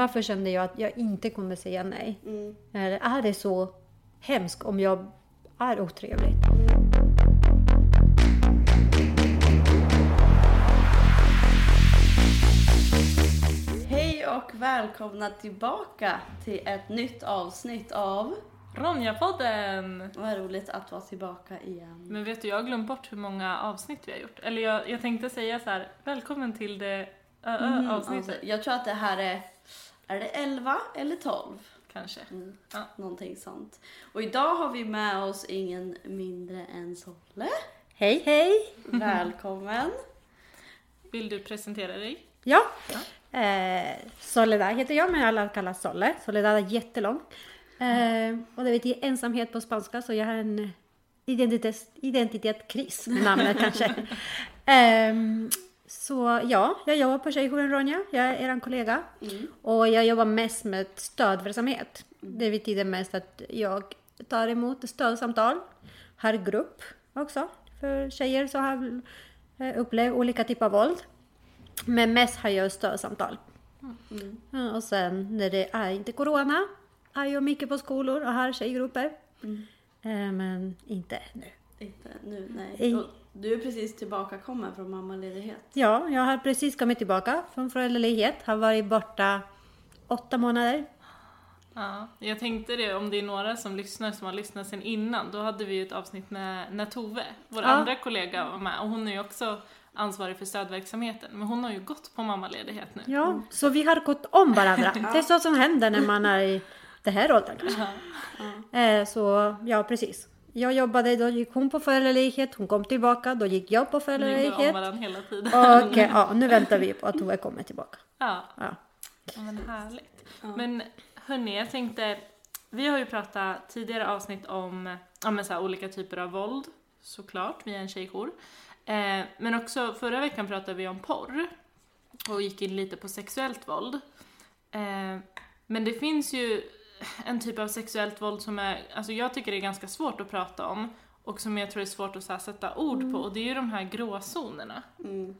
Varför kände jag att jag inte kunde säga nej? Mm. Eller är det så hemskt om jag är otrevlig? Hej och välkomna tillbaka till ett nytt avsnitt av Ronja-podden! Vad roligt att vara tillbaka igen. Men vet du, jag har glömt bort hur många avsnitt vi har gjort. Eller jag, jag tänkte säga så här: välkommen till det ö, ö, Mm, avsnittet. alltså, jag tror att det här är, är det 11 eller 12? Kanske. Mm. Ja. Någonting sånt. Och idag har vi med oss ingen mindre än Solle. Hej hej! Välkommen! Vill du presentera dig? Ja, eh, Soledad heter jag men alla kallar Solle. Soledad är jättelång. Eh, och det betyder ensamhet på spanska så jag har en identitet, identitetskris med namnet kanske. Ehm, så ja, jag jobbar på Tjejjouren Ronja. Jag är er kollega. Och jag jobbar mest med stödverksamhet. Det betyder mest att jag tar emot stödsamtal. Har grupp också för tjejer som har eh, upplevt olika typer av våld. Men mest har jag stödsamtal. Ja, och sen när det är inte corona är jag mycket på skolor och har tjejgrupper. Eh, men inte nu. Inte nu, nej. Hej. Du är precis tillbakakommen från mammaledighet. Ja, jag har precis kommit tillbaka från föräldraledighet. Har varit borta åtta månader. Ja. Jag tänkte det, om det är några som lyssnar som har lyssnat sen innan, då hade vi ju ett avsnitt med när Tove, vår Ja. andra kollega, var med. Och hon är ju också ansvarig för stödverksamheten. Men hon har ju gått på mammaledighet nu. Ja, så vi har gått om varandra. Det är så som händer när man är i det här åldern kanske. Eh, så ja, precis. Jag jobbade, då gick hon på föräldraledighet, hon kom tillbaka, då gick jag på Ni går om föräldraledighet. varandra hela tiden. Och eh, ja, nu väntar vi på att Tove kommer tillbaka. Ja. Ja. Ja men härligt. Men hörni, jag tänkte, vi har ju pratat tidigare avsnitt om ja, men så här, olika typer av våld, såklart, vi är en tjejjour. Eh, men också förra veckan pratade vi om porr och gick in lite på sexuellt våld. Eh, men det finns ju en typ av sexuellt våld som är, alltså jag tycker det är ganska svårt att prata om och som jag tror är svårt att så här, sätta ord på och det är ju de här gråzonerna. Mm.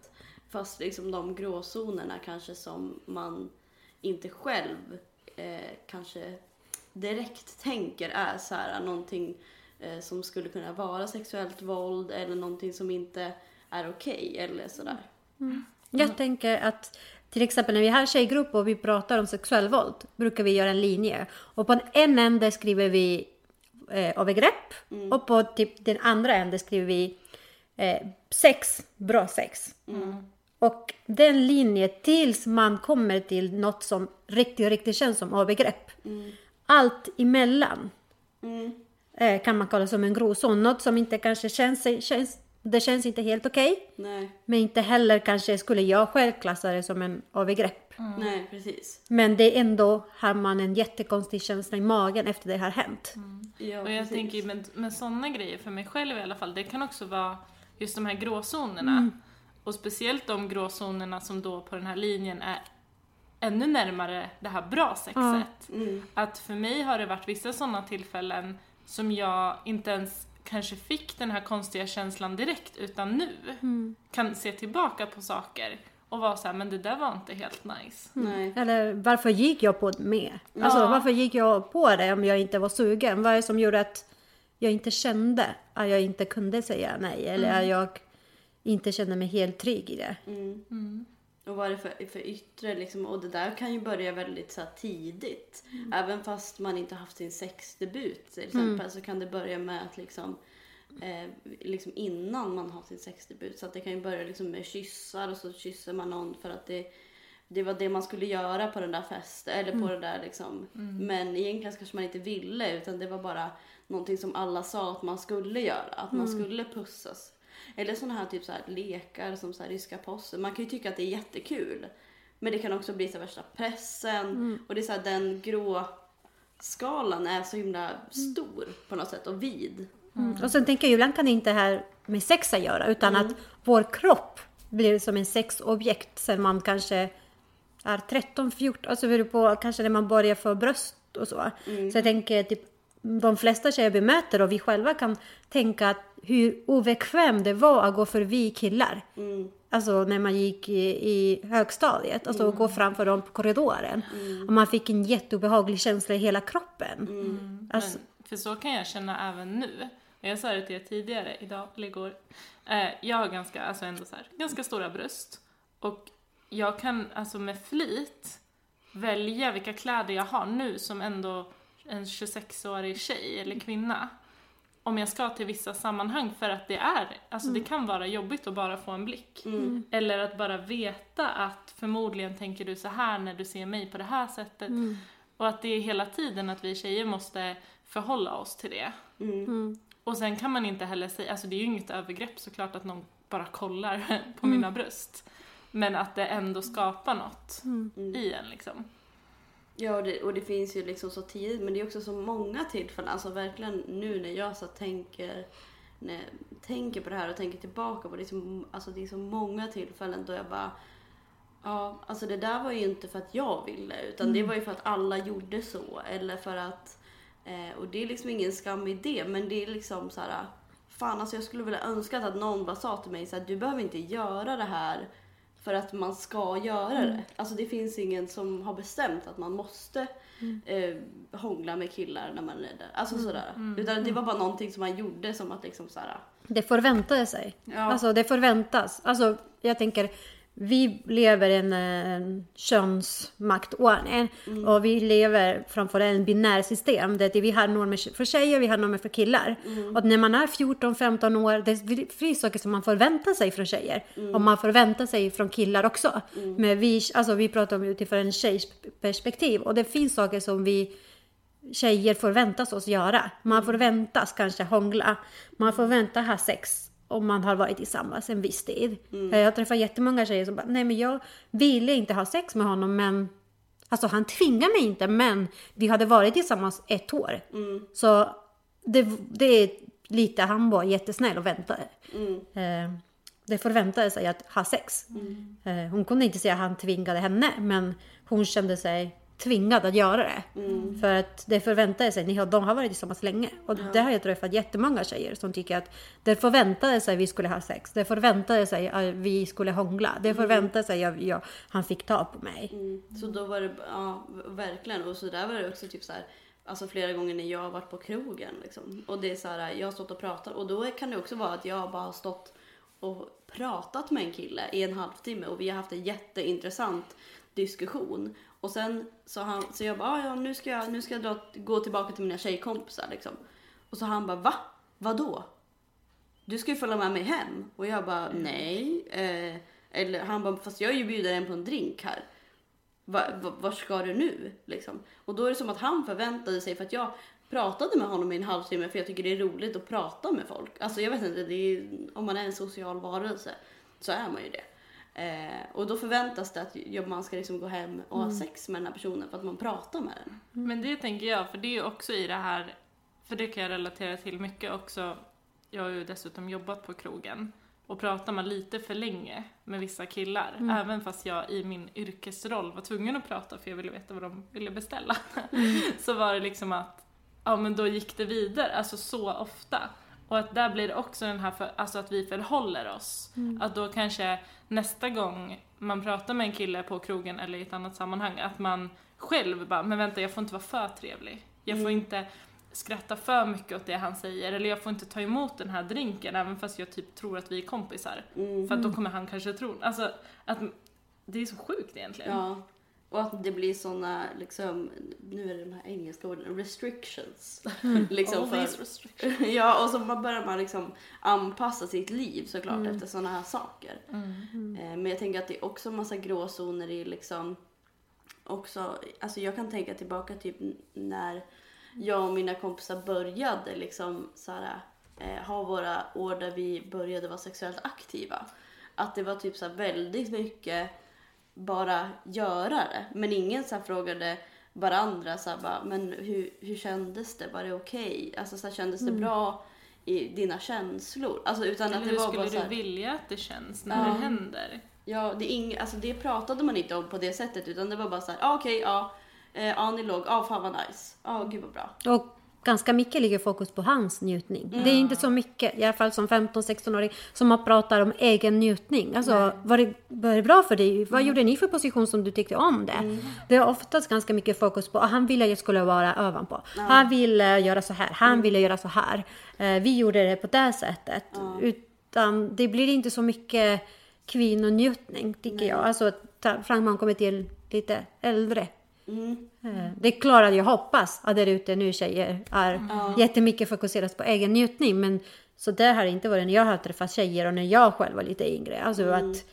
Fast liksom de gråzonerna kanske som man inte själv eh, kanske direkt tänker är så här någonting eh, som skulle kunna vara sexuellt våld eller någonting som inte är okej eller sådär. Jag tänker att till exempel när vi har tjejgrupp och vi pratar om sexuell våld brukar vi göra en linje. Och på en ände skriver vi eh, övergrepp och på typ den andra änden skriver vi eh, sex, bra sex. Och den linjen tills man kommer till något som riktigt, riktigt känns som övergrepp. Allt emellan Mm. eh, kan man kalla som en gråzon. Något som inte kanske känns, känns det känns inte helt okej. Nej, Men inte heller kanske skulle jag själv klassa det som en övergrepp. nej precis. Men det är ändå har man en jättekonstig känsla i magen efter det har hänt. Ja, Och jag precis. tänker ju med, med sådana grejer, för mig själv i alla fall, det kan också vara just de här gråzonerna. Mm. Och speciellt de gråzonerna som då på den här linjen är ännu närmare det här bra sexet. Mm. Att för mig har det varit vissa sådana tillfällen som jag inte ens kanske fick den här konstiga känslan direkt, utan nu kan se tillbaka på saker och vara så här, men det där var inte helt nice. Nej. Eller varför gick jag på det med? Alltså Ja. varför gick jag på det om jag inte var sugen? Vad är det som gjorde att jag inte kände att jag inte kunde säga nej? Eller att jag inte kände mig helt trygg i det? Mm. Och vad är det för, för yttre liksom? Och det där kan ju börja väldigt så tidigt. Även fast man inte haft sin sexdebut till exempel så kan det börja med att liksom eh, liksom innan man har sin sexdebut. Så att det kan ju börja liksom med kyssar och så kysser man någon för att det, det var det man skulle göra på den där festen. Eller på det där liksom. Men egentligen kanske man inte ville utan det var bara någonting som alla sa att man skulle göra. Att man skulle pussas. Eller sådana här typ så här lekar som så här ryska posten. Man kan ju tycka att det är jättekul. Men det kan också bli så värsta pressen. Och det är så här, den grå skalan är så himla stor på något sätt och vid. Mm. Och sen tänker jag ibland kan det inte här med sex att göra utan att vår kropp blir som en sexobjekt sen man kanske är 13, 14, alltså beror på kanske när man börjar få bröst och så. Så jag tänker typ de flesta tjejer bemöter och vi själva kan tänka att hur obekvämt det var att gå förbi killar. Mm. Alltså när man gick i, i högstadiet, alltså Mm. att gå framför dem på korridoren. Och man fick en jätteobehaglig känsla i hela kroppen. Mm. Alltså, Men, för så kan jag känna även nu. Jag sa det till er tidigare, idag eller igår. Eh, jag har ganska, alltså ändå så här, ganska stora bröst. Och jag kan alltså med flit välja vilka kläder jag har nu som ändå en 26-årig tjej eller kvinna. Om jag ska till vissa sammanhang för att det är, alltså det kan vara jobbigt att bara få en blick. Eller att bara veta att förmodligen tänker du så här när du ser mig på det här sättet. Och att det är hela tiden att vi tjejer måste förhålla oss till det. Mm. Och sen kan man inte heller säga, alltså det är ju inget övergrepp såklart att någon bara kollar på mina bröst. Men att det ändå skapar något i en liksom. Ja, och det, och det finns ju liksom så tidigt, men det är också så många tillfällen. Alltså verkligen nu när jag så tänker, när jag tänker på det här och tänker tillbaka på det. är så- Alltså det är så många tillfällen då jag bara, ja, alltså det där var ju inte för att jag ville, utan det var ju för att alla gjorde så. Eller för att, eh, och det är liksom ingen skam i det, men det är liksom så här, fan alltså jag skulle vilja önska att någon bara sa till mig så här, du behöver inte göra det här för att man ska göra det. Alltså det finns ingen som har bestämt att man måste eh, hångla med killar när man är där. Alltså sådär. Utan det var bara någonting som man gjorde som att liksom såhär. Det förväntade sig. Ja. Alltså det förväntas. Alltså jag tänker, vi lever i en, en könsmaktordning. Och vi lever framför en binär system där vi har normer för tjejer, vi har normer för killar. Och när man är 14-15 år, det finns saker som man förväntar sig från tjejer. Och man förväntar sig från killar också. Men vi, alltså vi pratar om utifrån en tjejs perspektiv. Och det finns saker som vi tjejer förväntas oss göra. Man förväntas kanske hångla. Man förväntas ha sex om man har varit tillsammans en viss tid. Jag träffar jättemånga tjejer som bara, nej men jag ville inte ha sex med honom men Alltså han tvingade mig inte men vi hade varit tillsammans ett år. Så det, det är lite, han var jättesnäll och väntade. Eh, det förväntade sig att ha sex. Eh, hon kunde inte säga att han tvingade henne men hon kände sig tvingad att göra det. För att det förväntade sig, ni har, de har varit tillsammans länge. Och det har jag träffat jättemånga tjejer som tycker att det förväntade sig att vi skulle ha sex. Det förväntade sig att vi skulle hångla. Det förväntade sig att jag, han fick ta på mig. Så då var det, ja verkligen. Och så där var det också typ så här. Alltså flera gånger när jag har varit på krogen liksom. Och det är så här, jag har stått och pratat och då kan det också vara att jag bara har stått och pratat med en kille i en halvtimme och vi har haft en jätteintressant diskussion. Och sen så, han, så jag bara, "Ah, ja nu ska jag, nu ska jag dra, gå tillbaka till mina tjejkompisar liksom. Och så han bara, va? Vadå? Du ska ju följa med mig hem. Och jag bara, nej. Eh, eller han bara, fast jag är ju bjuder en på en drink här. Va, va, var ska du nu? Liksom. Och då är det som att han förväntade sig, för att jag pratade med honom i en halvtimme för jag tycker det är roligt att prata med folk. Alltså jag vet inte, är, om man är en social varelse så är man ju det. Eh, och då förväntas det att man ska liksom gå hem och ha sex med den här personen för att man pratar med den. Men det tänker jag, för det är ju också i det här, för det kan jag relatera till mycket också. Jag har ju dessutom jobbat på krogen. Och pratar man lite för länge med vissa killar, även fast jag i min yrkesroll var tvungen att prata för jag ville veta vad de ville beställa, så var det liksom att, ja men då gick det vidare, alltså så ofta. Och att där blir det också den här, för, alltså att vi förhåller oss. Att då kanske nästa gång man pratar med en kille på krogen eller i ett annat sammanhang, att man själv bara, men vänta jag får inte vara för trevlig. Jag får inte skratta för mycket åt det han säger, eller jag får inte ta emot den här drinken även fast jag typ tror att vi är kompisar. För att då kommer han kanske tro, alltså att det är så sjukt egentligen. Ja. Och att det blir såna, liksom, nu är det de här engelska orden, restrictions. liksom All för, these restrictions. ja, och så man börjar man liksom anpassa sitt liv såklart efter såna här saker. Mm. Eh, Men jag tänker att det är också massa gråzoner i liksom också, alltså jag kan tänka tillbaka typ när jag och mina kompisar började liksom så här, eh, ha våra år där vi började vara sexuellt aktiva. Att det var typ så här väldigt mycket bara göra det. Men ingen så här frågade varandra så här bara, men hur, hur kändes det? Var det okej? Alltså så här, kändes det bra i dina känslor? Alltså utan Eller att det hur var skulle bara så du här, vilja att det känns när Ja. det händer? Ja, det, ing, alltså det pratade man inte om på det sättet utan det var bara så här, ah, okej, ja, eh, ja, ni låg, ja, fan vad nice, ja, gud vad bra. Och ganska mycket ligger fokus på hans njutning. Det är inte så mycket, i alla fall som 15-16-åring, som man pratar om egen njutning. Alltså, var det, var det bra för dig? Vad gjorde ni för position som du tyckte om det? Det är oftast ganska mycket fokus på, ah, han ville att jag skulle vara ovanpå. Han ville göra så här, han ville göra så här. Eh, vi gjorde det på det sättet. Utan det blir inte så mycket kvinnonjutning, tycker jag. Alltså, fram man kommer till lite äldre. Eh, Det är klart att jag hoppas att där ute nu tjejer är jättemycket fokuserat på egen njutning. Men så där har det inte varit när jag har träffat tjejer och när jag själv var lite yngre. Alltså att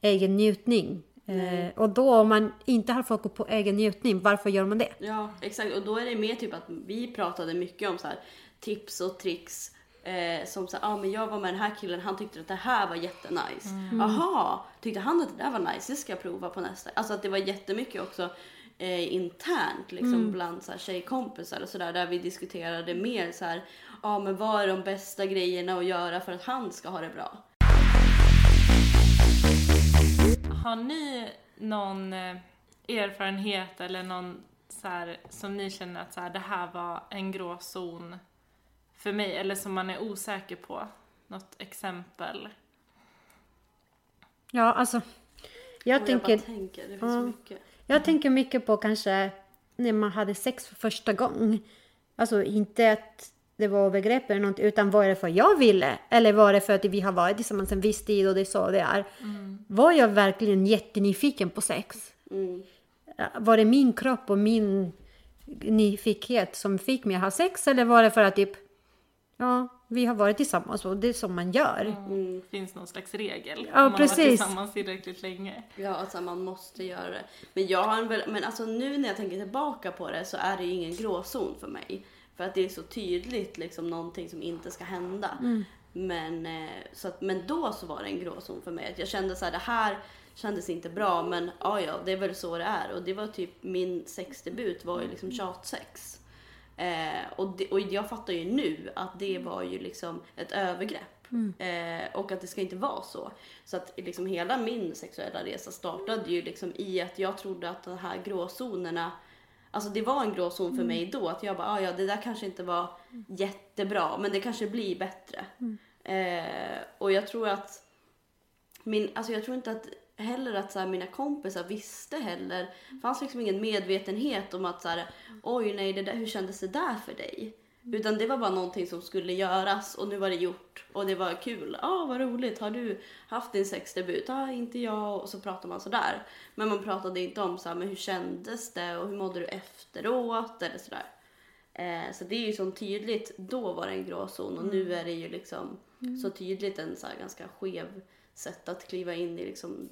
egen njutning. Eh, och då om man inte har fokus på egen njutning, varför gör man det? Ja, exakt. Och då är det mer typ att vi pratade mycket om så här tips och tricks. Eh, som så här, ah, men jag var med den här killen, han tyckte att det här var jättenice. Aha, tyckte han att det där var nice, det ska jag prova på nästa. Alltså att det var jättemycket också eh, internt liksom bland så här, tjejkompisar och sådär. Där vi diskuterade mer så här, ah, men vad är de bästa grejerna att göra för att han ska ha det bra? Har ni någon eh, erfarenhet eller någon så här, som ni känner att så här, det här var en gråzon för mig eller som man är osäker på? Något exempel? Ja, alltså. Jag tänker... jag bara tänker, det finns så mycket. Jag tänker mycket på kanske när man hade sex för första gången. Alltså inte att det var övergrepp eller någonting, utan var det för jag ville? Eller var det för att vi har varit tillsammans en viss tid och det är så det är? Var jag verkligen jättenyfiken på sex? Mm. Var det min kropp och min nyfikenhet som fick mig att ha sex? Eller var det för att typ, ja, vi har varit tillsammans och det är som man gör? Mm. Finns någon slags regel? Ja, om man precis. har varit tillsammans tillräckligt länge. Ja, alltså man måste göra det. Men jag har men alltså nu när jag tänker tillbaka på det så är det ju ingen gråzon för mig. För att det är så tydligt liksom någonting som inte ska hända. Men, eh, så att, men då så var det en gråzon för mig. Att jag kände så här, det här kändes inte bra men ja, ja, det är väl så det är. Och det var typ min sexdebut var ju liksom tjatsex. Eh, och, det, och jag fattar ju nu att det var ju liksom ett övergrepp. Eh, och att det ska inte vara så. Så att liksom hela min sexuella resa startade ju liksom i att jag trodde att de här gråzonerna Alltså det var en gråzon för mig då att jag bara, ah, ja det där kanske inte var jättebra men det kanske blir bättre. Eh, och jag tror att min, alltså jag tror inte att heller att så här, mina kompisar visste heller. Det fanns liksom ingen medvetenhet om att så här, oj nej, det där, hur kändes det där för dig? Utan det var bara någonting som skulle göras och nu var det gjort och det var kul. Ja, ah, vad roligt. Har du haft din sexdebut? Ja, ah, inte jag. Och så pratar man sådär. Men man pratade inte om så här, men hur kändes det och hur mådde du efteråt eller sådär. Eh, så det är ju så tydligt, då var det en gråzon och nu är det ju liksom så tydligt en så ganska skev sätt att kliva in i liksom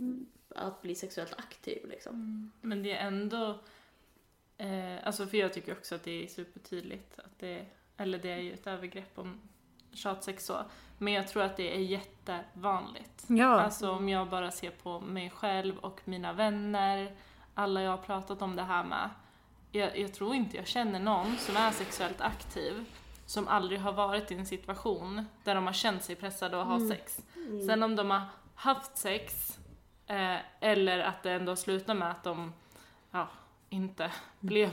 att bli sexuellt aktiv liksom. Men det är ändå, eh, alltså för jag tycker också att det är supertydligt att det, eller det är ju ett övergrepp om tjatsex så. Men jag tror att det är jättevanligt. Ja. Alltså om jag bara ser på mig själv och mina vänner, alla jag har pratat om det här med. Jag, jag tror inte jag känner någon som är sexuellt aktiv som aldrig har varit i en situation där de har känt sig pressade att ha sex. Sen om de har haft sex eh, eller att det ändå slutar med att de ja, inte blev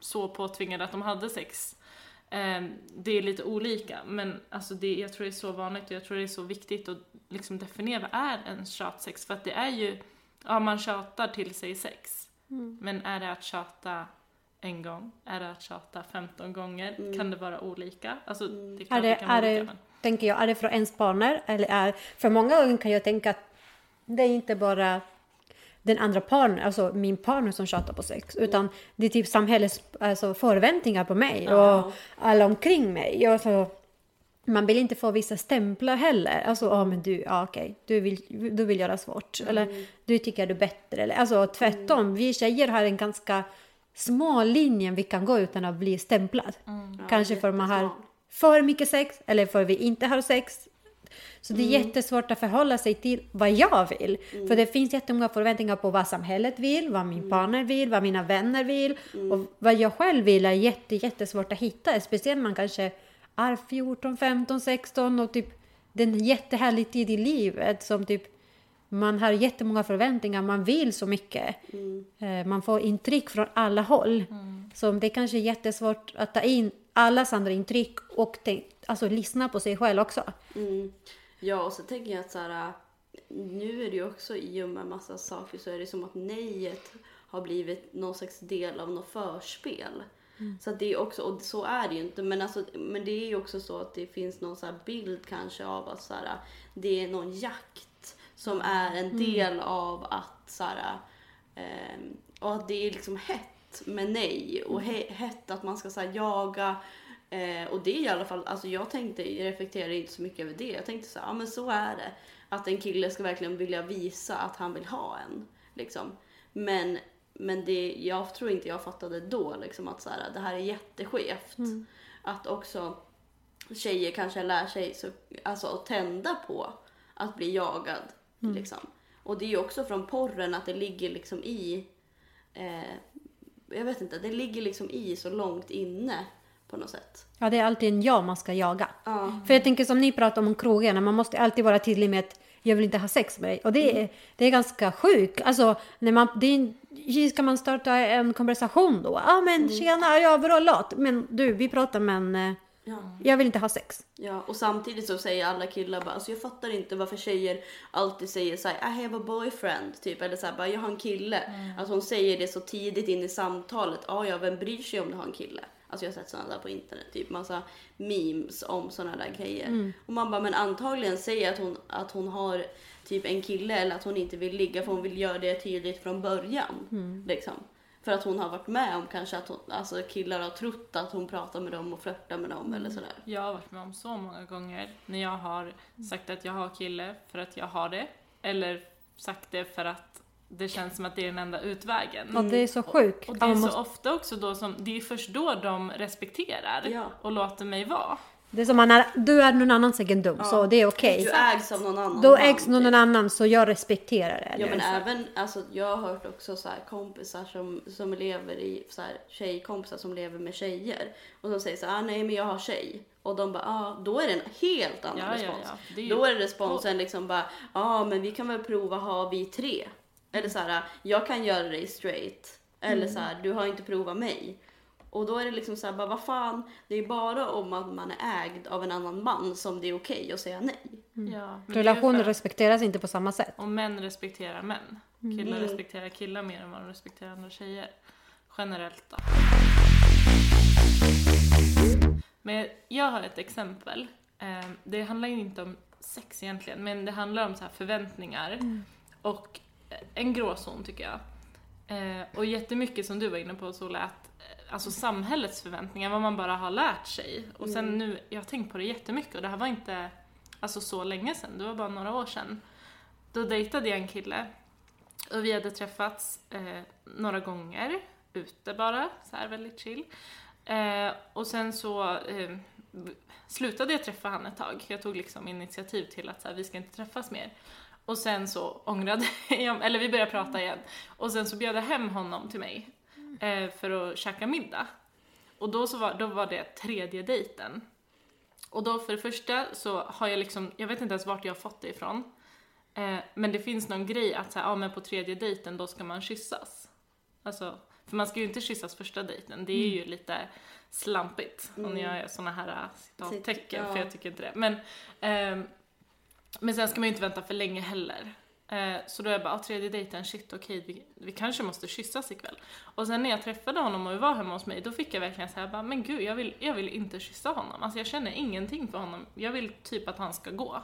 så påtvingade att de hade sex. Eh, det är lite olika men alltså det, jag tror det är så vanligt och jag tror det är så viktigt att liksom definiera vad är en tjatsex för att det är ju, ja man tjatar till sig sex. Men är det att tjata en gång? Är det att tjata 15 gånger? Kan det vara olika? Alltså det är Är det, det kan vara är det, olika men... tänker jag, är det från ens partner? Eller är, för många gånger kan jag tänka att det är inte bara den andra partnern, alltså min partner som tjatar på sex. Utan det är typ samhällets alltså, förväntningar på mig och alla omkring mig. Alltså, man vill inte få vissa stämplar heller. Alltså, ja men du, ja okej, du, vill, du vill göra svårt. Eller du tycker du är bättre. Eller, alltså tvärtom, vi tjejer har en ganska smal linje vi kan gå utan att bli stämplad. Kanske för man har för mycket sex eller för vi inte har sex. Så det är jättesvårt att förhålla sig till vad jag vill. För det finns jättemånga förväntningar på vad samhället vill, vad min partner vill, vad mina vänner vill. Och vad jag själv vill är jätte, jättesvårt att hitta. Speciellt man kanske är 14, 15, 16 och typ det är en jättehärlig tid i livet som typ man har jättemånga förväntningar, man vill så mycket. Eh, Man får intryck från alla håll. Så det är kanske är jättesvårt att ta in allas andra intryck och alltså, lyssna på sig själv också. Mm. Ja, och så tänker jag att så här, nu är det ju också i och med massa saker så är det som att nejet har blivit någon slags del av något förspel. Så att det är också, och så är det ju inte, men, alltså, men det är ju också så att det finns någon så bild kanske av att så här, det är någon jakt som är en del av att så här, ehm, och att det är liksom hett med nej och he, hett att man ska så här, jaga Eh, och det är i alla fall, alltså jag tänkte, jag reflekterade inte så mycket över det. Jag tänkte så här, ja men så är det. Att en kille ska verkligen vilja visa att han vill ha en. Liksom. Men, men det, jag tror inte jag fattade då liksom att så här, det här är jätteskevt. Att också tjejer kanske lär sig så, alltså, att tända på att bli jagad. Liksom. Och det är ju också från porren att det ligger liksom i, eh, jag vet inte, det ligger liksom i så långt inne på något sätt. Ja, det är alltid en ja man ska jaga. Ja. För jag tänker som ni pratar om krogarna, man måste alltid vara tydlig med att jag vill inte ha sex med dig. Och det är, det är ganska sjukt. Alltså, när man, det är, ska man starta en konversation då? Ja, men tjena, jag var lat. Men du, vi pratar men eh, Ja. jag vill inte ha sex. Ja, och samtidigt så säger alla killar bara, alltså jag fattar inte varför tjejer alltid säger såhär, I have a boyfriend, typ, eller såhär bara, jag har en kille. Att hon säger det så tidigt in i samtalet, ja, ja, vem bryr sig om du har en kille? Alltså jag har sett sådana där på internet, typ massa memes om sådana där grejer. Och man bara, men antagligen säger att hon, att hon har typ en kille eller att hon inte vill ligga för hon vill göra det tydligt från början. Liksom. För att hon har varit med om kanske att hon, alltså killar har trott att hon pratar med dem och flörtar med dem eller sådär. Jag har varit med om så många gånger när jag har sagt att jag har kille för att jag har det. Eller sagt det för att det känns som att det är den enda utvägen. Och det är så sjukt. Och det Ja, är så ofta också då som, det är först då de respekterar Ja. och låter mig vara. Det är som man är, du är någon annans egendom, så det är okej. Du ägs av någon annan Då ägs någon typ. annan, så jag respekterar det. Ja men även, alltså jag har hört också så här kompisar som, som lever i, så här tjejkompisar som lever med tjejer. Och som säger så här, ah, nej men jag har tjej. Och de bara, ah, då är det en helt annan Ja, ja, respons. ja. Det är ju- Då är responsen liksom bara, ja ah, men vi kan väl prova ha vi tre. Eller så här, jag kan göra dig straight. Eller så här, du har inte provat mig. Och då är det liksom så här, bara, vad fan, det är bara om att man är ägd av en annan man som det är okej att säga nej. Ja, är ju Relationer respekteras inte på samma sätt. Och män respekterar män. Killar Mm. respekterar killar mer än vad de respekterar andra tjejer. Generellt då. Men jag har ett exempel. Eh, Det handlar ju inte om sex egentligen, men det handlar om så här förväntningar. Och eh, en gråzon tycker jag. Eh, Och jättemycket som du var inne på Sola, att alltså samhällets förväntningar, vad man bara har lärt sig. Och sen nu, jag har tänkt på det jättemycket och det här var inte alltså så länge sedan, det var bara några år sedan. Då dejtade jag en kille och vi hade träffats eh, några gånger ute bara, så här väldigt chill. Eh, och sen så eh, slutade jag träffa han ett tag. Jag tog liksom initiativ till att så här, vi ska inte träffas mer. Och sen så ångrade jag, eller vi började prata igen. Och sen så bjöd jag hem honom till mig eh, för att käka middag. Och då, så var, då var det tredje dejten. Och då för det första så har jag liksom, jag vet inte ens vart jag har fått det ifrån. Eh, men det finns någon grej att här, ja, men på tredje dejten då ska man kyssas. Alltså, för man ska ju inte kyssas första dejten, det är ju lite slampigt om jag gör såna här äh, citattecken, Ja. för jag tycker inte det. Men, ehm, men sen ska man ju inte vänta för länge heller. Eh, så då är jag bara, ah, tredje dejten, shit okej, vi, vi kanske måste kyssas ikväll. Och sen när jag träffade honom och vi var hemma hos mig, då fick jag verkligen säga bara, men gud, jag vill, jag vill inte kyssa honom. Alltså jag känner ingenting för honom. Jag vill typ att han ska gå.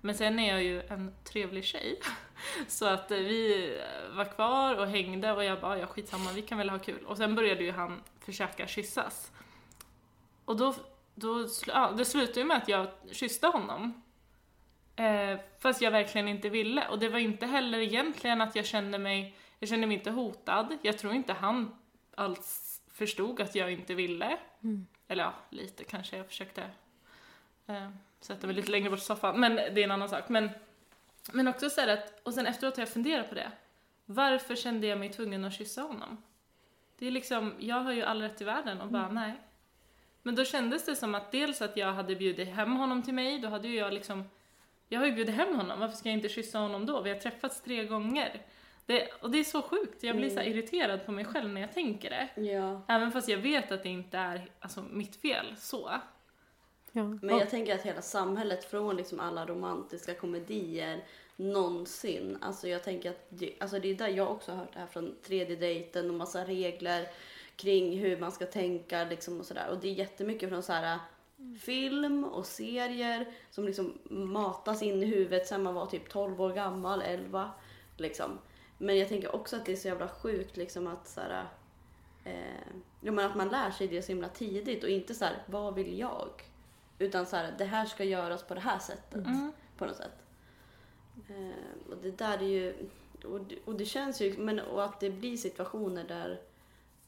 Men sen är jag ju en trevlig tjej. Så att eh, vi eh, var kvar och hängde och jag bara, ah, ja skitsamma, vi kan väl ha kul. Och sen började ju han försöka kyssas. Och då, då ja, det slutade ju med att jag kysste honom. Eh, fast jag verkligen inte ville. Och det var inte heller egentligen att jag kände mig, jag kände mig inte hotad. Jag tror inte han alls förstod att jag inte ville. Eller ja, lite kanske. Jag försökte eh, sätta mig lite längre bort i soffan. Men det är en annan sak. Men, men också så att, och sen efteråt har jag funderat på det. Varför kände jag mig tvungen att kyssa honom? Det är liksom, jag har ju all rätt i världen och bara nej. Men då kändes det som att dels att jag hade bjudit hem honom till mig, då hade ju jag liksom, jag har ju bjudit hem honom, varför ska jag inte kyssa honom då? Vi har träffats tre gånger. Det, och det är så sjukt, jag blir så här irriterad på mig själv när jag tänker det. Ja. Även fast jag vet att det inte är alltså, mitt fel så. Ja. Men jag tänker att hela samhället från liksom alla romantiska komedier någonsin. Alltså jag tänker att det, alltså det är där jag också har hört det här från tredje dejten och massa regler kring hur man ska tänka liksom och sådär. Och det är jättemycket från så här film och serier som liksom matas in i huvudet sen man var typ 12 år gammal, 11 liksom. Men jag tänker också att det är så jävla sjukt liksom att så här, eh, ja, men att man lär sig det så himla tidigt och inte så här, vad vill jag? Utan så här, det här ska göras på det här sättet. På något sätt. Eh, och det där är ju, och det, och det känns ju, men och att det blir situationer där,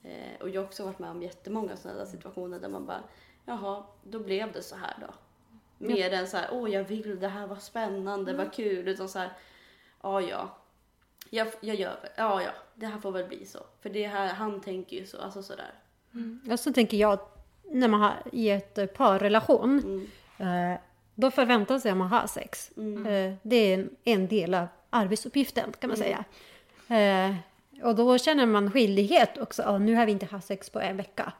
eh, och jag har också varit med om jättemånga sådana situationer där man bara, jaha, då blev det så här då. Mer än så här, åh jag vill, det här var spännande, vad kul, utan så här, ja ja. Jag, jag gör väl, ja ja, det här får väl bli så. För det här, han tänker ju så, alltså sådär. Och så tänker jag när man har i ett parrelation, eh, då förväntar sig att man har sex. Eh, det är en, en del av arbetsuppgiften kan man säga. Eh, och då känner man skyldighet också. Ja, nu har vi inte haft sex på en vecka.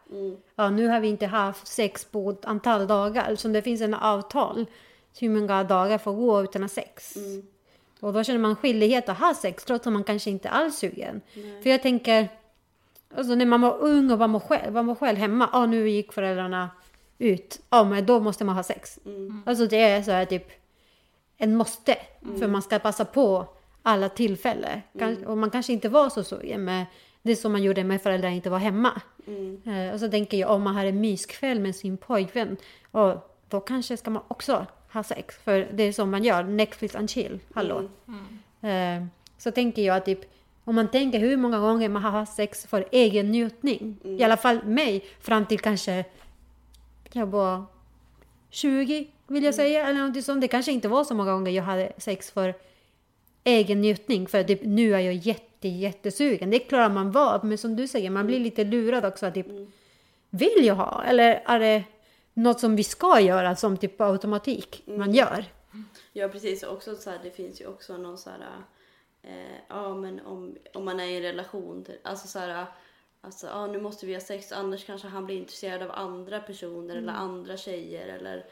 Ja, nu har vi inte haft sex på ett antal dagar. Så det finns en avtal hur många dagar får gå utan att ha sex. Och då känner man skyldighet att ha sex trots att man kanske inte alls är sugen. För jag tänker, alltså när man var ung och var man själv, var man själv hemma, ja nu gick föräldrarna ut, ja men då måste man ha sex. Alltså det är så här typ en måste, för man ska passa på alla tillfällen. Kan- Och man kanske inte var så sugen med det som man gjorde med föräldrar inte var hemma. Eh, och så tänker jag om man har en myskväll med sin pojkvän, och då kanske ska man också ha sex. För det är som man gör, Netflix and chill, hallå. Eh, så tänker jag typ, om man tänker hur många gånger man har haft sex för egen njutning. I alla fall mig, fram till kanske jag var 20 vill jag säga. Eller något sånt. Det kanske inte var så många gånger jag hade sex för egen njutning. För typ, nu är jag jätte, jättesugen. Det klarar man vara. Men som du säger, man blir lite lurad också. Typ, Vill jag ha? Eller är det något som vi ska göra som typ automatik man gör? Ja precis, också så här, det finns ju också någon så här, eh, ja men om, om man är i en relation, till, alltså så här, alltså ja nu måste vi ha sex annars kanske han blir intresserad av andra personer eller andra tjejer eller,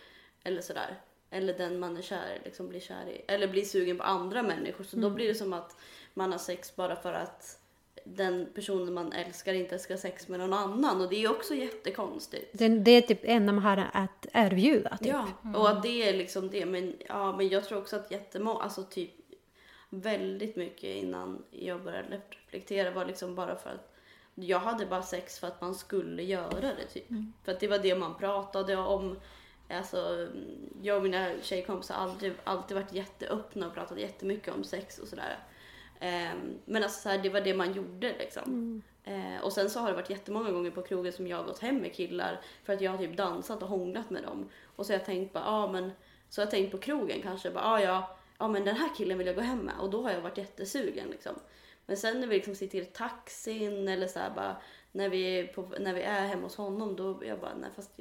eller sådär. Eller den man är kär i, liksom blir kär i, eller blir sugen på andra människor. Så då blir det som att man har sex bara för att den personen man älskar inte ska ha sex med någon annan och det är också jättekonstigt. Det, det är typ enda man har att erbjuda. Typ. Ja, och att det är liksom det. Men, ja, men jag tror också att jättemånga, alltså typ väldigt mycket innan jag började reflektera var liksom bara för att jag hade bara sex för att man skulle göra det typ. För att det var det man pratade om. Alltså, jag och mina tjejkompisar har aldrig, alltid varit jätteöppna och pratat jättemycket om sex och sådär. Ehm, men alltså så här, det var det man gjorde liksom. Eh, och sen så har det varit jättemånga gånger på krogen som jag har gått hem med killar för att jag har typ dansat och hånglat med dem. Och så har jag tänkt bara, ja men, så har jag tänkt på krogen kanske, bara, ja ja, ja men den här killen vill jag gå hem med. Och då har jag varit jättesugen liksom. Men sen när vi liksom sitter i taxin eller så här bara, när vi, på, när vi är hemma hos honom då jag bara, nej fast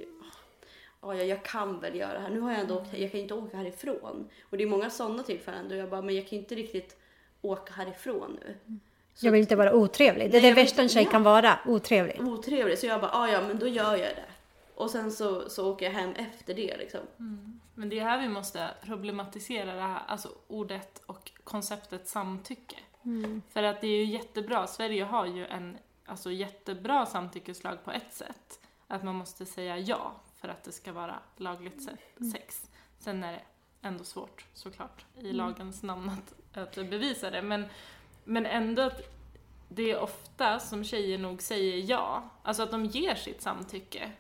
ja, jag, kan väl göra det här. Nu har jag ändå åkt, jag kan inte åka härifrån. Och det är många sådana tillfällen då jag bara, men jag kan ju inte riktigt åka härifrån nu. Så Jag vill inte vara otrevlig. Det är det värsta en tjej ja. kan vara. Otrevlig. otrevlig. Så jag bara, ah, ja men då gör jag det. Och sen så, så åker jag hem efter det liksom. Men det är här vi måste problematisera det här, alltså ordet och konceptet samtycke. För att det är ju jättebra, Sverige har ju en alltså, jättebra samtyckeslag på ett sätt. Att man måste säga ja för att det ska vara lagligt se- sex. Sen är det ändå svårt såklart i lagens namn att, att bevisa det. Men, men ändå att det är ofta som tjejer nog säger ja. Alltså att de ger sitt samtycke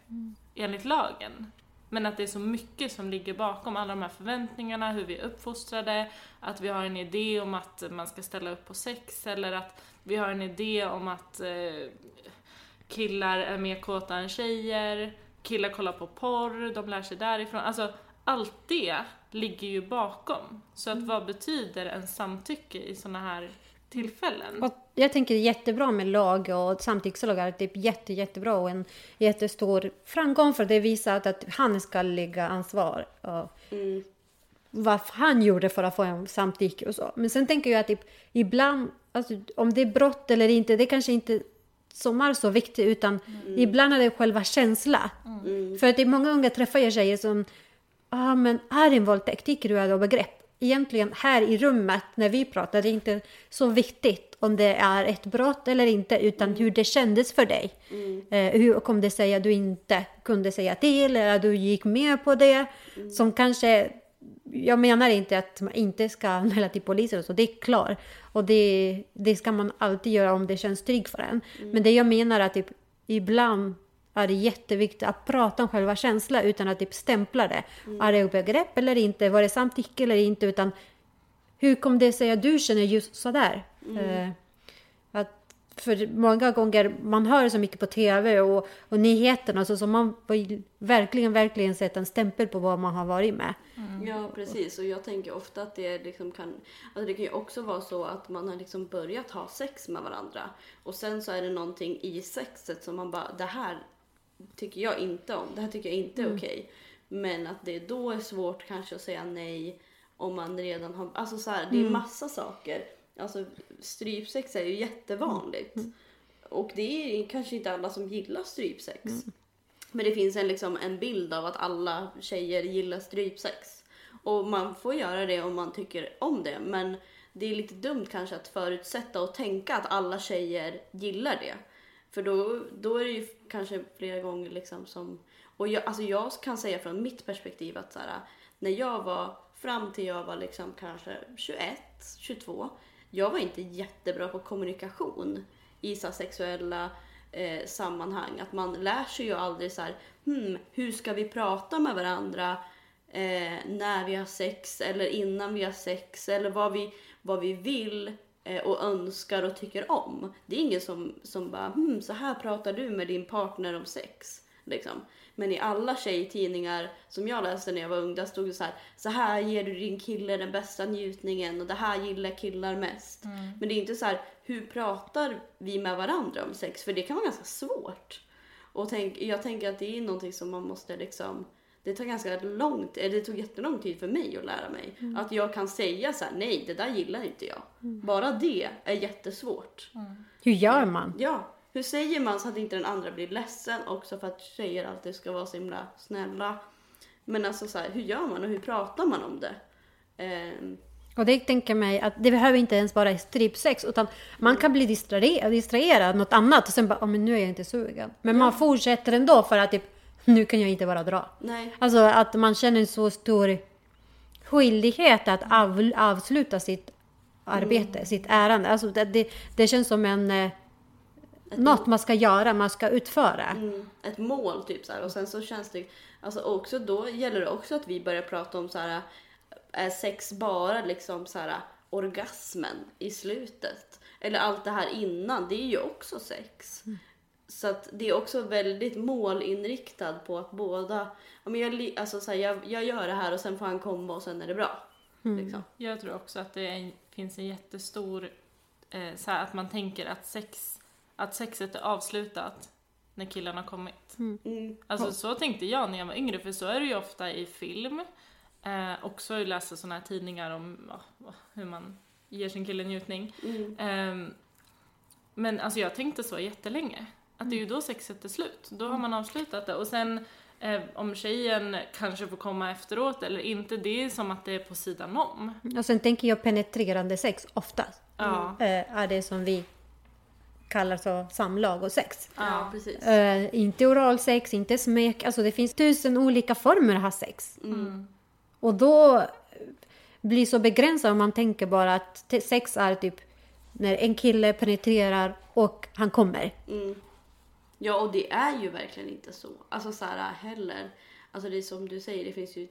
enligt lagen. Men att det är så mycket som ligger bakom alla de här förväntningarna, hur vi är uppfostrade, att vi har en idé om att man ska ställa upp på sex eller att vi har en idé om att eh, killar är mer kåta än tjejer, killar kollar på porr, de lär sig därifrån. Alltså allt det ligger ju bakom. Så att vad betyder en samtycke i sådana här tillfällen? Och jag tänker det är jättebra med lag och samtyckslag är typ jätte, jättebra och en jättestor framgång för det visar att, att han ska lägga ansvar och vad han gjorde för att få en samtycke och så. Men sen tänker jag att typ, ibland alltså, om det är brott eller inte, det kanske inte som är så viktigt utan ibland är det själva känslan. För att det är många gånger träffar jag tjejer som, ja ah, men är en våldtäkt, tycker du är det övergrepp? Egentligen här i rummet när vi pratar, det är inte så viktigt om det är ett brott eller inte utan hur det kändes för dig. Eh, hur kom det sig att du inte kunde säga till eller att du gick med på det? Som kanske jag menar inte att man inte ska anmäla till polisen och så, det är klart. Och det, det ska man alltid göra om det känns tryggt för en. Men det jag menar är att typ, ibland är det jätteviktigt att prata om själva känslan utan att typ stämpla det. Är det övergrepp eller inte? Var det samtycke eller inte? Utan hur kom det sig att du känner just sådär? Eh, att för många gånger, man hör så mycket på TV och, och nyheterna så, så man vill verkligen, verkligen sätta en stämpel på vad man har varit med. Ja, precis. Och jag tänker ofta att det liksom kan... Alltså det kan ju också vara så att man har liksom börjat ha sex med varandra. Och sen så är det någonting i sexet som man bara, det här tycker jag inte om. Det här tycker jag inte är okej. Men att det då är svårt kanske att säga nej om man redan har... Alltså så här, det är massa saker. Alltså strypsex är ju jättevanligt. Och det är kanske inte alla som gillar strypsex. Men det finns en, liksom, en bild av att alla tjejer gillar strypsex. Och man får göra det om man tycker om det. Men det är lite dumt kanske att förutsätta och tänka att alla tjejer gillar det. För då, då är det ju kanske flera gånger liksom som... Och jag, alltså jag kan säga från mitt perspektiv att så här, när jag var fram till jag var liksom kanske 21, 22. Jag var inte jättebra på kommunikation i så sexuella eh, sammanhang. Att man lär sig ju aldrig så här, hmm, hur ska vi prata med varandra eh, när vi har sex eller innan vi har sex eller vad vi, vad vi vill eh, och önskar och tycker om. Det är ingen som, som bara, hmm, så här pratar du med din partner om sex. Liksom. Men i alla tjejtidningar som jag läste när jag var ung, där stod det så här, så här ger du din kille den bästa njutningen och det här gillar killar mest. Men det är inte så här, hur pratar vi med varandra om sex? För det kan vara ganska svårt. Och tänk, jag tänker att det är någonting som man måste liksom det tar ganska långt, eller det tog jättelång tid för mig att lära mig. Att jag kan säga så här, nej det där gillar inte jag. Bara det är jättesvårt. Hur gör man? Ja, hur säger man så att inte den andra blir ledsen också för att tjejer alltid ska vara så himla snälla. Men alltså så här, hur gör man och hur pratar man om det? Ehm, Och det tänker mig att det behöver inte ens vara strypsex utan man kan bli distraherad, distraherad något annat och sen bara, oh, men nu är jag inte sugen. Men man fortsätter ändå för att typ, nu kan jag inte bara dra. nej. Alltså att man känner en så stor skyldighet att av, avsluta sitt arbete, sitt ärende. Alltså det, det, det känns som en, eh, något man ska göra, man ska utföra. Mm, ett mål typ så här. Och sen så känns det, alltså också då gäller det också att vi börjar prata om så här, är sex bara liksom så här orgasmen i slutet? Eller allt det här innan, det är ju också sex. Så att det är också väldigt målinriktad på att båda, ja, men jag, alltså så här, jag, jag gör det här och sen får han komma och sen är det bra. Liksom. Jag tror också att det en, finns en jättestor, eh, så här, att man tänker att sex, att sexet är avslutat när killen har kommit. Mm. Alltså så tänkte jag när jag var yngre, för så är det ju ofta i film. Eh, också att läsa sådana här tidningar om ja, hur man ger sin kille njutning. Mm. Ehm, men alltså jag tänkte så jättelänge. Att det är ju då sexet är slut. Då har man avslutat det. Och sen eh, om tjejen kanske får komma efteråt eller inte, det är som att det är på sidan om. Och sen tänker jag penetrerande sex oftast. Ja. Eh, är det som vi kallar så samlag och sex. Ja, precis. Eh, inte oralsex, inte smek. Alltså det finns tusen olika former att ha sex. Mm. Och då blir så begränsat om man tänker bara att sex är typ när en kille penetrerar och han kommer. Mm. Ja, och det är ju verkligen inte så. Alltså så här heller. Alltså det är som du säger, det finns ju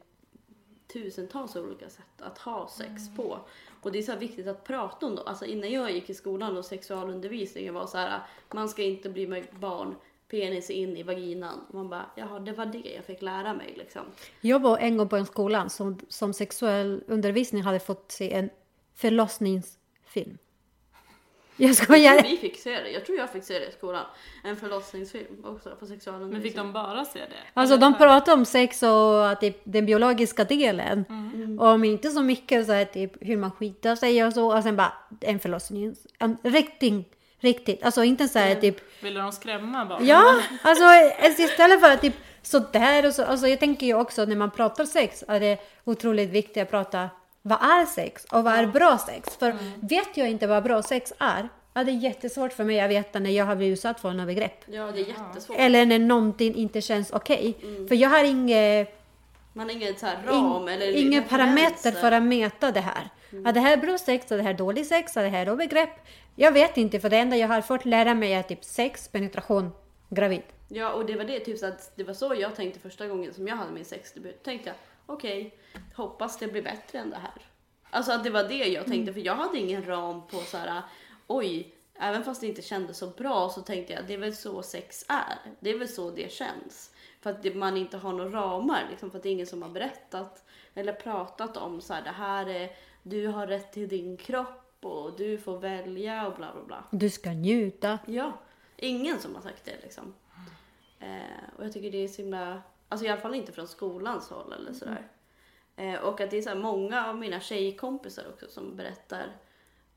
tusentals olika sätt att ha sex på. Och det är så här viktigt att prata om dem. Alltså innan jag gick i skolan och sexualundervisningen var så här, man ska inte bli med barn, penis in i vaginan. Man bara, jaha, det var det jag fick lära mig liksom. Jag var en gång på en skola som, som sexuell undervisning hade fått se en förlossningsfilm. Jag ska Jag tror vi fick se det. Jag tror jag fick se det i skolan. En förlossningsfilm också på sexualundervisning. Men fick de bara se det? Alltså de pratar om sex och att det, den biologiska delen. Mm. Och om inte så mycket så här typ hur man skitar sig och så. Och sen bara en förlossning. En riktigt, riktigt. Alltså inte så här typ Ville de skrämma barnen? Ja, alltså istället för att typ sådär och så. Alltså jag tänker ju också när man pratar sex är det otroligt viktigt att prata vad är sex och vad är bra sex? För vet jag inte vad bra sex är, är det jättesvårt för mig att veta när jag har blivit utsatt för övergrepp. Ja, det är jättesvårt. Eller när någonting inte känns okej. För jag har inget Man har ingen så här ram eller Ingen parameter för att mäta det här. Är det här bra sex? Är det här dålig sex? Är det här övergrepp? Jag vet inte, för det enda jag har fått lära mig är typ sex, penetration, gravid. Ja, och det var det, typ så att det var så jag tänkte första gången som jag hade min sexdebut. Tänkte jag, okej, hoppas det blir bättre än det här. Alltså att det var det jag tänkte, för jag hade ingen ram på så här, oj, även fast det inte kändes så bra så tänkte jag, det är väl så sex är. Det är väl så det känns. För att det, man inte har några ramar, liksom, för att det är ingen som har berättat eller pratat om så här, det här är, du har rätt till din kropp och du får välja och bla bla bla. Du ska njuta. Ja, ingen som har sagt det liksom. Eh, och jag tycker det är så himla, alltså i alla fall inte från skolans håll eller sådär. Eh, och att det är så många av mina tjejkompisar också som berättar,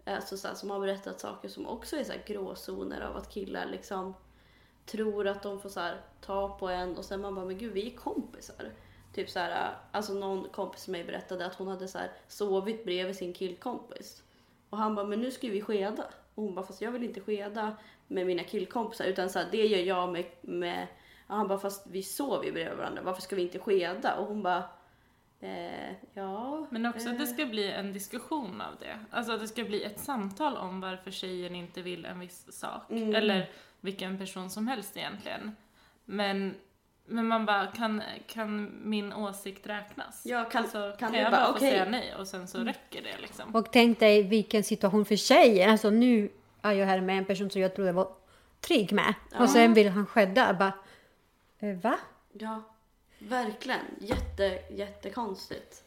alltså så som har berättat saker som också är så här gråzoner av att killar liksom tror att de får så här, ta på en och sen man bara, men gud vi är kompisar. Typ så här, alltså någon kompis med mig berättade att hon hade så här, sovit bredvid sin killkompis. Och han bara, men nu ska vi skeda. Och hon bara, fast jag vill inte skeda med mina killkompisar utan så här, det gör jag med, med och han bara, fast vi sover ju bredvid varandra, varför ska vi inte skeda? Och hon bara, eh, ja. Men också att det eh, ska bli en diskussion av det. Alltså att det ska bli ett samtal om varför tjejen inte vill en viss sak. Mm. Eller vilken person som helst egentligen. Men, men man bara, kan, kan min åsikt räknas? Ja, kan- alltså, kan kan jag bara, bara få okej. säga nej och sen så räcker det liksom? Och tänk dig vilken situation för tjejer. Alltså nu är jag här med en person som jag trodde var trygg med. Och sen vill han skädda. Bara, eh, va? Ja, verkligen. Jätte, jättekonstigt.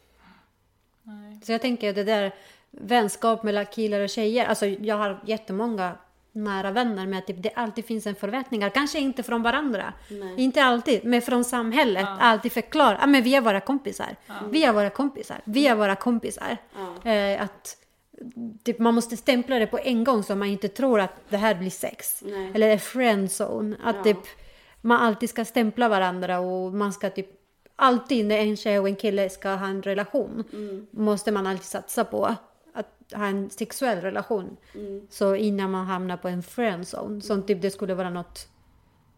Nej. Så jag tänker att det där vänskap mellan killar och tjejer. Alltså jag har jättemånga nära vänner med att typ, det alltid finns en förväntningar. Kanske inte från varandra. Nej. Inte alltid, men från samhället. Alltid förklara. Ah, men vi är våra kompisar. Vi är våra kompisar. Vi är våra kompisar. Ja. Eh, att typ, man måste stämpla det på en gång så man inte tror att det här blir sex. Nej. Eller är friendzone. Att Ja. typ, man alltid ska stämpla varandra och man ska typ alltid när en tjej och en kille ska ha en relation Mm. måste man alltid satsa på att ha en sexuell relation. Mm. Så innan man hamnar på en friendzone. Som typ det skulle vara något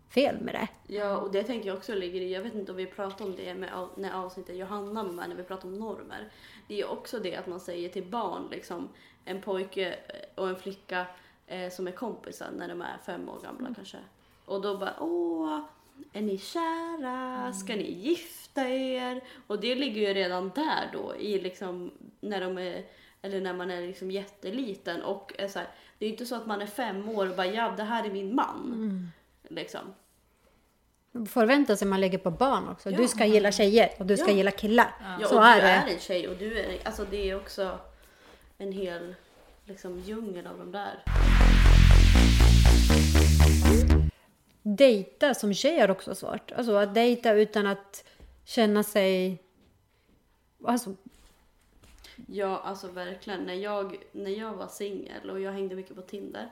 fel med det. Ja, och det tänker jag också ligger i, jag vet inte om vi pratade om det med, när avsnittet Johanna var med, när vi pratade om normer. Det är också det att man säger till barn, liksom, en pojke och en flicka eh, som är kompisar när de är fem år gamla kanske. Och då bara, åh, är ni kära? Ska ni gifta er? Och det ligger ju redan där då, i liksom, när de är, eller när man är liksom jätteliten och är så här, det är ju inte så att man är fem år och bara, ja, det här är min man. Liksom. Förväntar sig man lägger på barn också. Ja. Du ska gilla tjejer och du ska Ja. gilla killar. Ja, Så och är du det. är en tjej och du är, alltså det är också en hel liksom djungel av de där. Dejta som tjej är också svårt. Alltså att dejta utan att känna sig... Alltså, Ja, alltså verkligen. När jag, när jag var singel och jag hängde mycket på Tinder,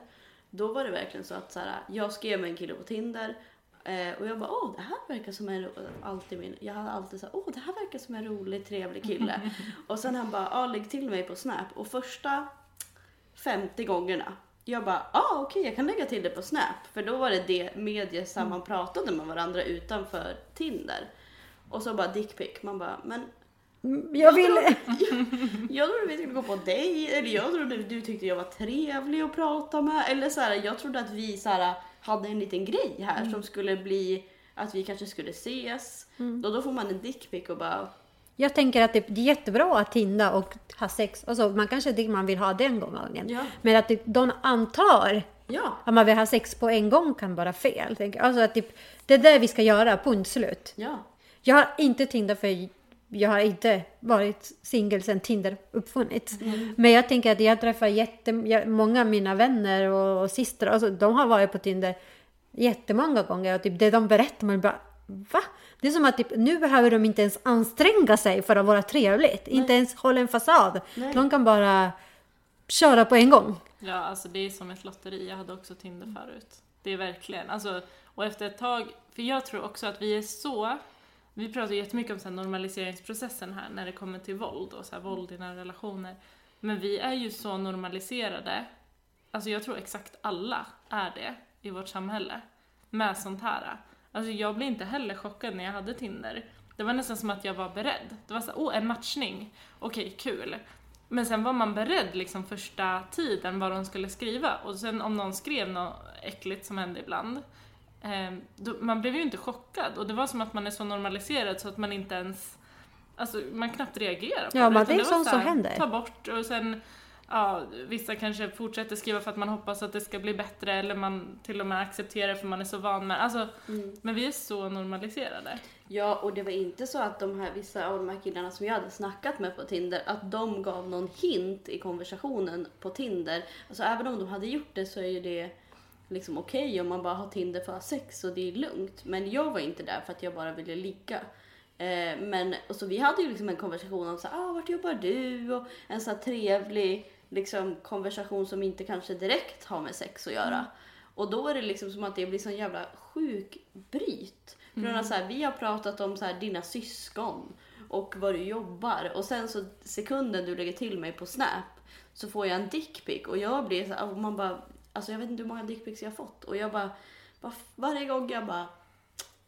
då var det verkligen så att så här, jag skrev med en kille på Tinder eh, och jag bara, åh, det här verkar som en, ro-" alltid min, jag hade alltid så här, åh, det här verkar som en rolig, trevlig kille. och sen han bara, ja, lägg till mig på Snap. Och första 50 gångerna, jag bara, ja, ah, okej, jag kan lägga till det på Snap. För då var det det mediet som man pratade med varandra utanför Tinder. Och så bara dickpic. Man bara, men jag vill... jag trodde vi skulle gå på dig eller jag trodde du tyckte jag var trevlig att prata med. Eller så här, jag trodde att vi så här, hade en liten grej här som skulle bli att vi kanske skulle ses. Och då får man en dickpic och bara Jag tänker att det är jättebra att tinda och ha sex. Alltså, man kanske tycker man vill ha den gången. Ja. Men att typ, de antar ja, att man vill ha sex på en gång kan vara fel. Alltså att typ, det är det vi ska göra, punkt slut. ja, Jag har inte Tinder för jag har inte varit singel sedan Tinder uppfunnits. Men jag tänker att jag träffar jättemånga av mina vänner och, och systrar, alltså, de har varit på Tinder jättemånga gånger och typ det de berättar, man bara va? Det är som att typ, nu behöver de inte ens anstränga sig för att vara trevligt. Inte ens hålla en fasad. Nej. De kan bara köra på en gång. Ja, alltså det är som ett lotteri. Jag hade också Tinder förut. Det är verkligen, alltså, och efter ett tag, för jag tror också att vi är så, vi pratar ju jättemycket om så här normaliseringsprocessen här när det kommer till våld och så här, våld i nära relationer. Men vi är ju så normaliserade, alltså jag tror exakt alla är det i vårt samhälle, med sånt här. Alltså jag blev inte heller chockad när jag hade Tinder. Det var nästan som att jag var beredd. Det var så åh en matchning, okej kul. Men sen var man beredd liksom första tiden vad de skulle skriva och sen om någon skrev något äckligt som hände ibland eh, då, man blev ju inte chockad och det var som att man är så normaliserad så att man inte ens Alltså man knappt reagerar på Ja, det. men utan det är sånt så som händer. Ta bort och sen Ja, vissa kanske fortsätter skriva för att man hoppas att det ska bli bättre eller man till och med accepterar för man är så van med Alltså, men vi är så normaliserade. Ja, och det var inte så att de här, vissa av de här killarna som jag hade snackat med på Tinder, att de gav någon hint i konversationen på Tinder. Alltså även om de hade gjort det så är ju det liksom okej om man bara har Tinder för att ha sex och det är lugnt. Men jag var inte där för att jag bara ville ligga. Eh, men och så vi hade ju liksom en konversation om så här, ah, vart jobbar du? Och en så här trevlig liksom, konversation som inte kanske direkt har med sex att göra. Och då är det liksom som att det blir sån jävla sjuk bryt. Från att så här, vi har pratat om så här, dina syskon och vad du jobbar. Och sen så sekunden du lägger till mig på Snap så får jag en dickpic. Och jag blir så här, och man bara, alltså jag vet inte hur många dickpics jag har fått. Och jag bara, bara varje gång jag bara,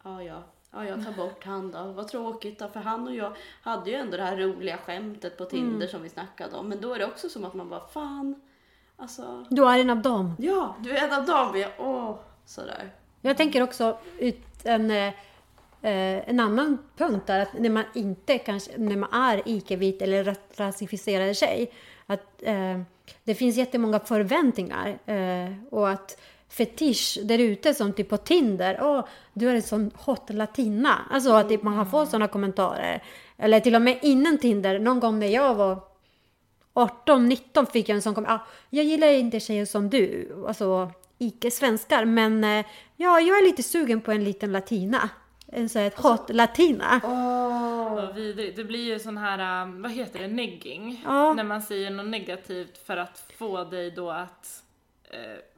ja ja, ja jag tar bort han då, vad tråkigt då, för han och jag hade ju ändå det här roliga skämtet på Tinder som vi snackade om. Men då är det också som att man bara, fan, alltså, Du är en av dem. ja du är en av dem, jag, åh, sådär. Jag tänker också ut en, eh, eh, en annan punkt där att när man inte kanske, när man är icke-vit eller ra- rasifierad tjej, att eh, det finns jättemånga förväntningar eh, och att fetisch där ute som typ på Tinder, åh, du är en sån hot latina. Alltså att typ man har fått sådana kommentarer. Eller till och med innan Tinder, någon gång när jag var 18, 19 fick jag en sån kommentar. Ah, jag gillar inte tjejer som du, alltså icke-svenskar, men eh, ja, jag är lite sugen på en liten latina. En sån här hot latina. Vad vidrigt. Det blir ju sån här, um, vad heter det, negging. Ja. När man säger något negativt för att få dig då att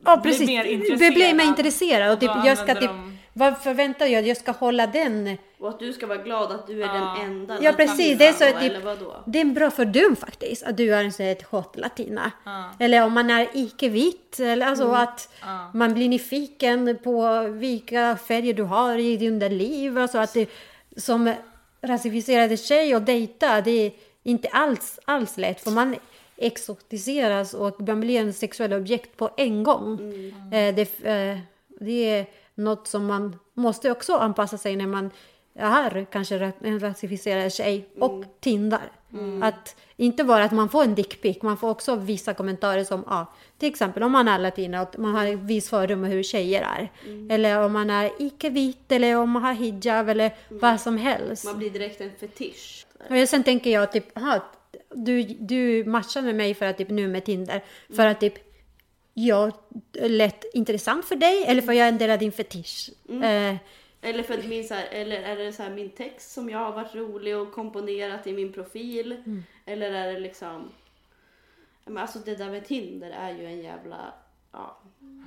Ja, bli precis. mer Det intresserad. blir mig intresserad och typ, jag ska typ, de- vad förväntar jag? Jag ska hålla den. Och att du ska vara glad att du är Ja. den enda Ja, precis. Det är så typ, det är en bra fördom faktiskt, att du är en sån här hot latina. Ja. Eller om man är icke-vit, eller alltså att Ja. man blir nyfiken på vilka färger du har i din liv. Alltså att det, som rasifierad tjej och dejta, det är inte alls, alls lätt. För man exotiseras och man blir en sexuell objekt på en gång. Eh, det, eh, det är något som man måste också anpassa sig när man är kanske en rasifierad tjej och tindar. Att inte bara att man får en dickpic, man får också vissa kommentarer som ja, till exempel om man är latina och man har en viss fördom om hur tjejer är. Eller om man är icke-vit eller om man har hijab eller vad som helst. Man blir direkt en fetisch. Och sen tänker jag typ, aha, du, du matchar med mig för att typ nu med Tinder. För att typ jag är lätt intressant för dig eller för jag är en del av din fetisch. Eh, Eller för att min så här, eller är det så här min text som jag har varit rolig och komponerat i min profil? Mm. Eller är det liksom... Men alltså det där med Tinder är ju en jävla... Ja.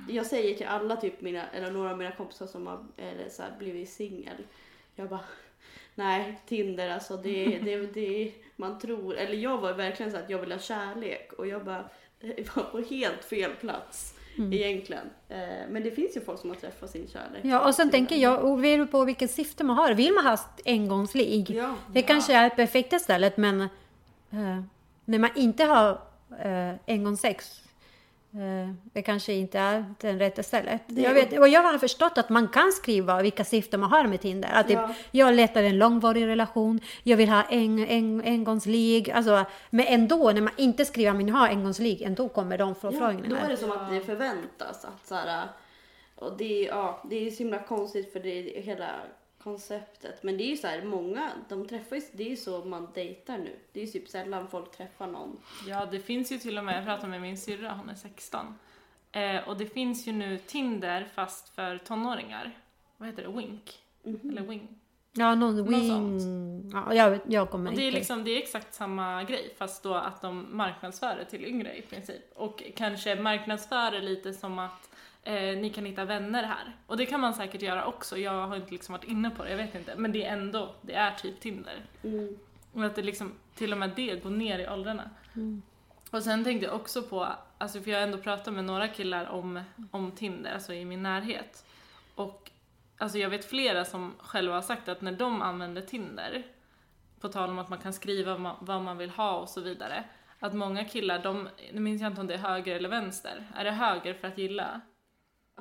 Jag säger till alla typ mina, eller några av mina kompisar som har eller så här, blivit singel. Jag bara, nej Tinder alltså det, det, det, man tror, eller jag var verkligen så att jag ville ha kärlek och jag bara, var på helt fel plats egentligen. Eh, Men det finns ju folk som har träffat sin kärlek. ja, och sen tänker jag, och beror på vilket syfte man har. Vill man ha engångslig? Ja. Det kanske är perfekta stället men eh, när man inte har eh, engångssex det kanske inte är det rätta stället. Jag vet, och jag har förstått att man kan skriva vilka syften man har med Tinder. Att typ, Ja. jag letar en långvarig relation, jag vill ha en, en, engångslig. Alltså, men ändå, när man inte skriver att man ha engångslig, ändå kommer de Ja, förfrågningarna. då är det som att det förväntas att så här, och det, är- ja, det är så himla konstigt för det är hela konceptet. Men det är ju så här, många, de träffar ju, det är ju så man dejtar nu. Det är ju typ sällan folk träffar någon. Ja, det finns ju till och med, jag pratade med min syrra, hon är 16. Eh, och det finns ju nu Tinder fast för tonåringar. Vad heter det? Wink? Mhm. Eller Wing? Ja, någon Något wing... Ja, jag, jag kommer Och det är inte... liksom, det är exakt samma grej fast då att de marknadsför det till yngre i princip. Och kanske marknadsför det lite som att eh, ni kan hitta vänner här. Och det kan man säkert göra också, jag har inte liksom varit inne på det, jag vet inte. Men det är ändå, det är typ Tinder. Mm. Och att det liksom, till och med det går ner i åldrarna. Och sen tänkte jag också på, alltså för jag har ändå pratat med några killar om, om Tinder, alltså i min närhet. Och alltså jag vet flera som själva har sagt att när de använder Tinder, på tal om att man kan skriva vad man, vad man vill ha och så vidare, att många killar, de, nu minns jag inte om det är höger eller vänster, är det höger för att gilla?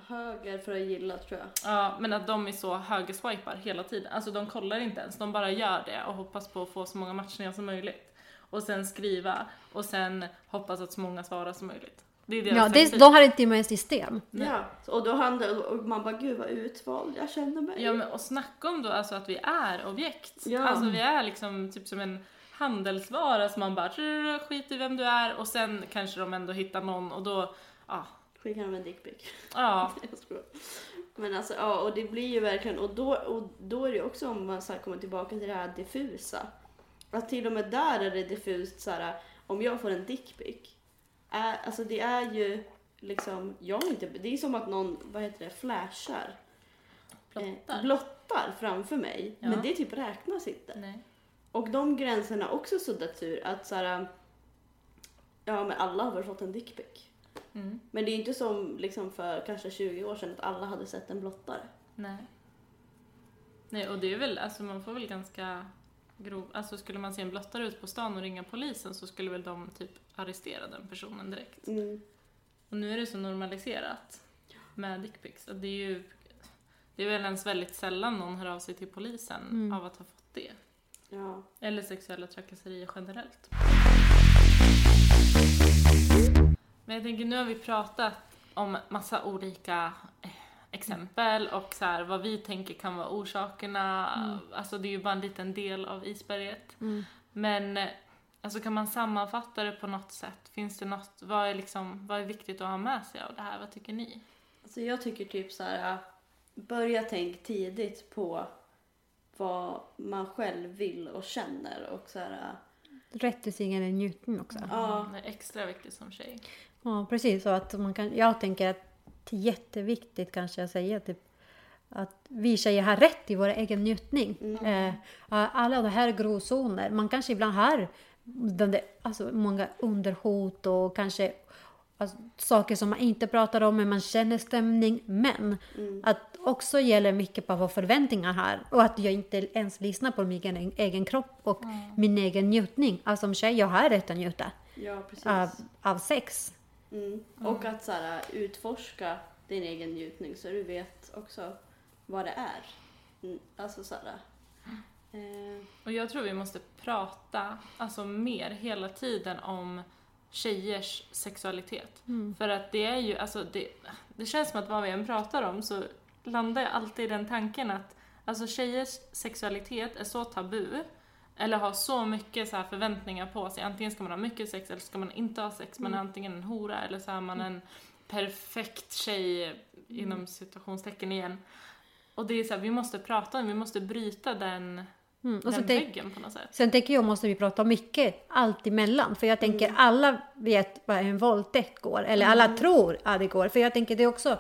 Höger för att gilla tror jag. Ja, men att de är så högerswipar hela tiden. Alltså de kollar inte ens, de bara gör det och hoppas på att få så många matchningar som möjligt. Och sen skriva och sen hoppas att så många svarar som möjligt. Det är deras Ja, det, de har inte med system. Nej. Ja, och då handlar och man bara gud vad utvald jag känner mig. Ja, men och snacka om då alltså att vi är objekt. Ja. Alltså vi är liksom typ som en handelsvara som man bara "Trrr, skit i vem du är och sen kanske de ändå hittar någon och då, ja, Skickar de en dickpic. ja. Men alltså ja, och det blir ju verkligen, och då, och då är det också om man så här kommer tillbaka till det här diffusa. Att till och med där är det diffust så här, om jag får en dickpic, alltså det är ju liksom, jag är inte, det är som att någon, vad heter det, flashar. Blottar. Eh, blottar framför mig. Ja. Men det typ räknas inte. nej. Och de gränserna har också suddats ur. Att så här, ja men alla har väl fått en dickpic. Mm, Men det är inte som liksom för kanske 20 år sedan att alla hade sett en blottare. nej. Nej, och det är väl, alltså man får väl ganska grov, alltså skulle man se en blottare ut på stan och ringa polisen så skulle väl de typ arrestera den personen direkt. Och nu är det så normaliserat med dickpics att det är ju, det är väl ens väldigt sällan någon hör av sig till polisen Mm. av att ha fått det. Ja. Eller sexuella trakasserier generellt. Men jag tänker, nu har vi pratat om massa olika eh, exempel och så här, vad vi tänker kan vara orsakerna. Alltså det är ju bara en liten del av isberget. Mm. Men eh, alltså kan man sammanfatta det på något sätt? Finns det något, vad är, liksom, vad är viktigt att ha med sig av det här? Vad tycker ni? Alltså jag tycker typ så här, börja tänk tidigt på vad man själv vill och känner och så här, Rätt till sin egen njutning också. ja. Det är extra viktigt som tjej. Ja, precis. Så att man kan, jag tänker att det är jätteviktigt kanske att säga typ, att vi tjejer har rätt till vår egen njutning. Eh, alla de här gråzoner, man kanske ibland har den där, alltså många underhot och kanske alltså, saker som man inte pratar om men man känner stämning. Men att också gäller mycket på vad förväntningar har och att jag inte ens lyssnar på min egen, egen kropp och min egen njutning. Alltså som tjej, jag har rätt att njuta ja av, av sex. Mm. Och att så här, utforska din egen njutning så du vet också vad det är. Mm. Alltså så här, eh, Och jag tror vi måste prata alltså mer hela tiden om tjejers sexualitet. För att det är ju, alltså det, det känns som att vad vi än pratar om så landar jag alltid i den tanken att alltså tjejers sexualitet är så tabu eller har så mycket så här förväntningar på sig. Antingen ska man ha mycket sex eller ska man inte ha sex. Man är antingen en hora eller så är man en perfekt tjej inom situationstecken igen. Och det är så här, vi måste prata om, vi måste bryta den, Mm. Och den väggen på något sätt. Sen tänker jag måste vi prata mycket allt emellan. För jag tänker Mm. alla vet vad en våldtäkt går. Eller alla tror att det går. För jag tänker det är också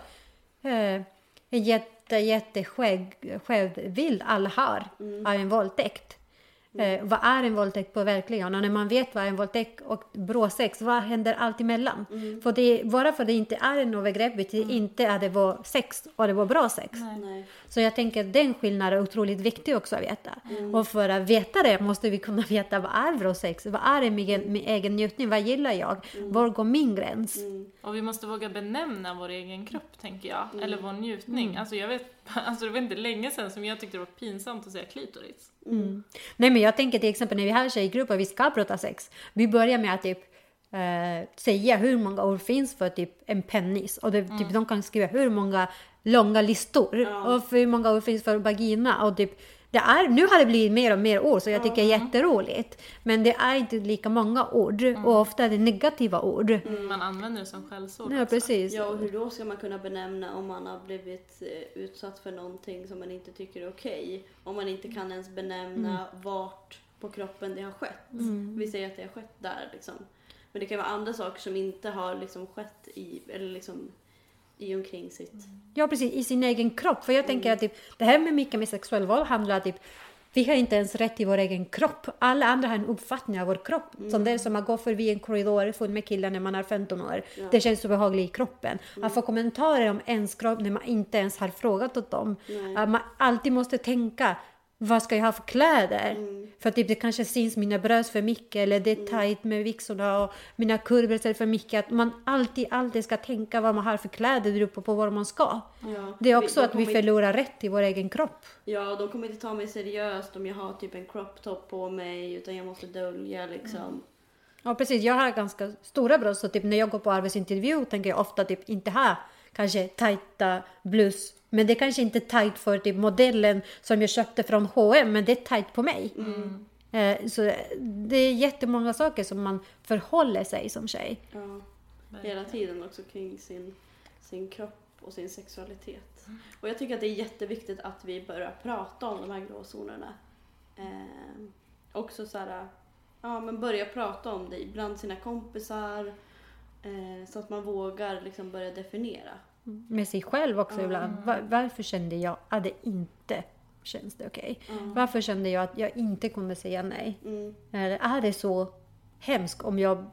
eh, en jätte, jätte skägg- skev bild alla har Mm. av en våldtäkt. Eh, vad är en våldtäkt på verkligen? Och när man vet vad en våldtäkt och bråsex, vad händer allt emellan? Mm. För det, bara för att det inte är en övergrepp betyder inte att det var sex och det var bra sex. nej. Så jag tänker att den skillnaden är otroligt viktig också att veta. Mm. Och för att veta det måste vi kunna veta vad är bra sex? Vad är min egen, min egen njutning? Vad gillar jag? Mm. Var går min gräns? Och vi måste våga benämna vår egen kropp, tänker jag. Eller vår njutning. Alltså jag vet, alltså det var inte länge sedan som jag tyckte det var pinsamt att säga klitoris. Nej men jag tänker till exempel när vi har tjejgrupper vi ska prata sex. Vi börjar med att typ eh, säga hur många ord finns för typ en penis. Och det, typ, de kan skriva hur många långa listor. Ja. Och hur många ord finns för vagina? Och typ, det är, nu har det blivit mer och mer ord så jag tycker det är jätteroligt. Men det är inte lika många ord och ofta är det negativa ord. Man använder det som skällsord Ja, också. precis. Ja, och hur då ska man kunna benämna om man har blivit eh, utsatt för någonting som man inte tycker är okej? Om man inte kan ens benämna vart på kroppen det har skett. Vi säger att det har skett där liksom. Men det kan vara andra saker som inte har liksom skett i, eller liksom i omkring sitt. Ja, precis. I sin egen kropp. För jag tänker att typ, det här med mycket med sexuell våld handlar typ vi har inte ens rätt till vår egen kropp. Alla andra har en uppfattning av vår kropp. Som det är som att gå förbi en korridor full med killar när man är 15 år. Det känns obehagligt i kroppen. Att få kommentarer om ens kropp när man inte ens har frågat åt dem. Att man alltid måste tänka vad ska jag ha för kläder? För typ det kanske syns mina bröst för mycket eller det är tajt med byxorna och mina kurvor är för mycket. Att man alltid, alltid ska tänka vad man har för kläder beror på, var man ska. Ja. Det är också de att vi förlorar rätt i vår egen kropp. Ja, de kommer inte ta mig seriöst om jag har typ en crop top på mig utan jag måste dölja liksom. Ja precis, jag har ganska stora bröst så typ när jag går på arbetsintervju tänker jag ofta typ inte ha kanske tajta blus. Men det är kanske inte är tajt för typ modellen som jag köpte från H&M men det är tajt på mig. Eh, så det är jättemånga saker som man förhåller sig som tjej. Ja. Hela tiden också kring sin, sin kropp och sin sexualitet. Och jag tycker att det är jätteviktigt att vi börjar prata om de här gråzonerna. Eh, också så här, ja men börja prata om det bland sina kompisar. Eh, så att man vågar liksom börja definiera. Med sig själv också ibland. Va- varför kände jag att det inte känns det okej? Varför kände jag att jag inte kunde säga nej? Mm. Eller är det så hemskt om jag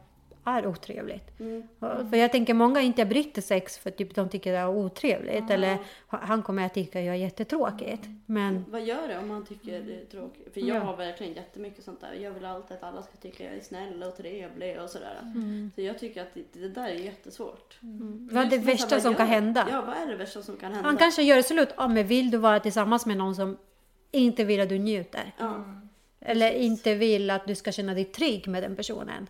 är otrevligt? Mm. Och- För jag tänker många inte bryter sex för typ de tycker det är otrevligt. Eller han kommer att tycka jag är jättetråkigt. Men Vad gör det om man tycker det är tråkigt? För jag Ja. har verkligen jättemycket sånt där. Jag vill alltid att alla ska tycka jag är snäll och trevlig och sådär. Så jag tycker att det, det där är jättesvårt. vad är det värsta som kan hända? Ja, vad är det värsta som kan hända? Han kanske gör slut. Ja, men vill du vara tillsammans med någon som inte vill att du njuter? Eller inte vill att du ska känna dig trygg med den personen?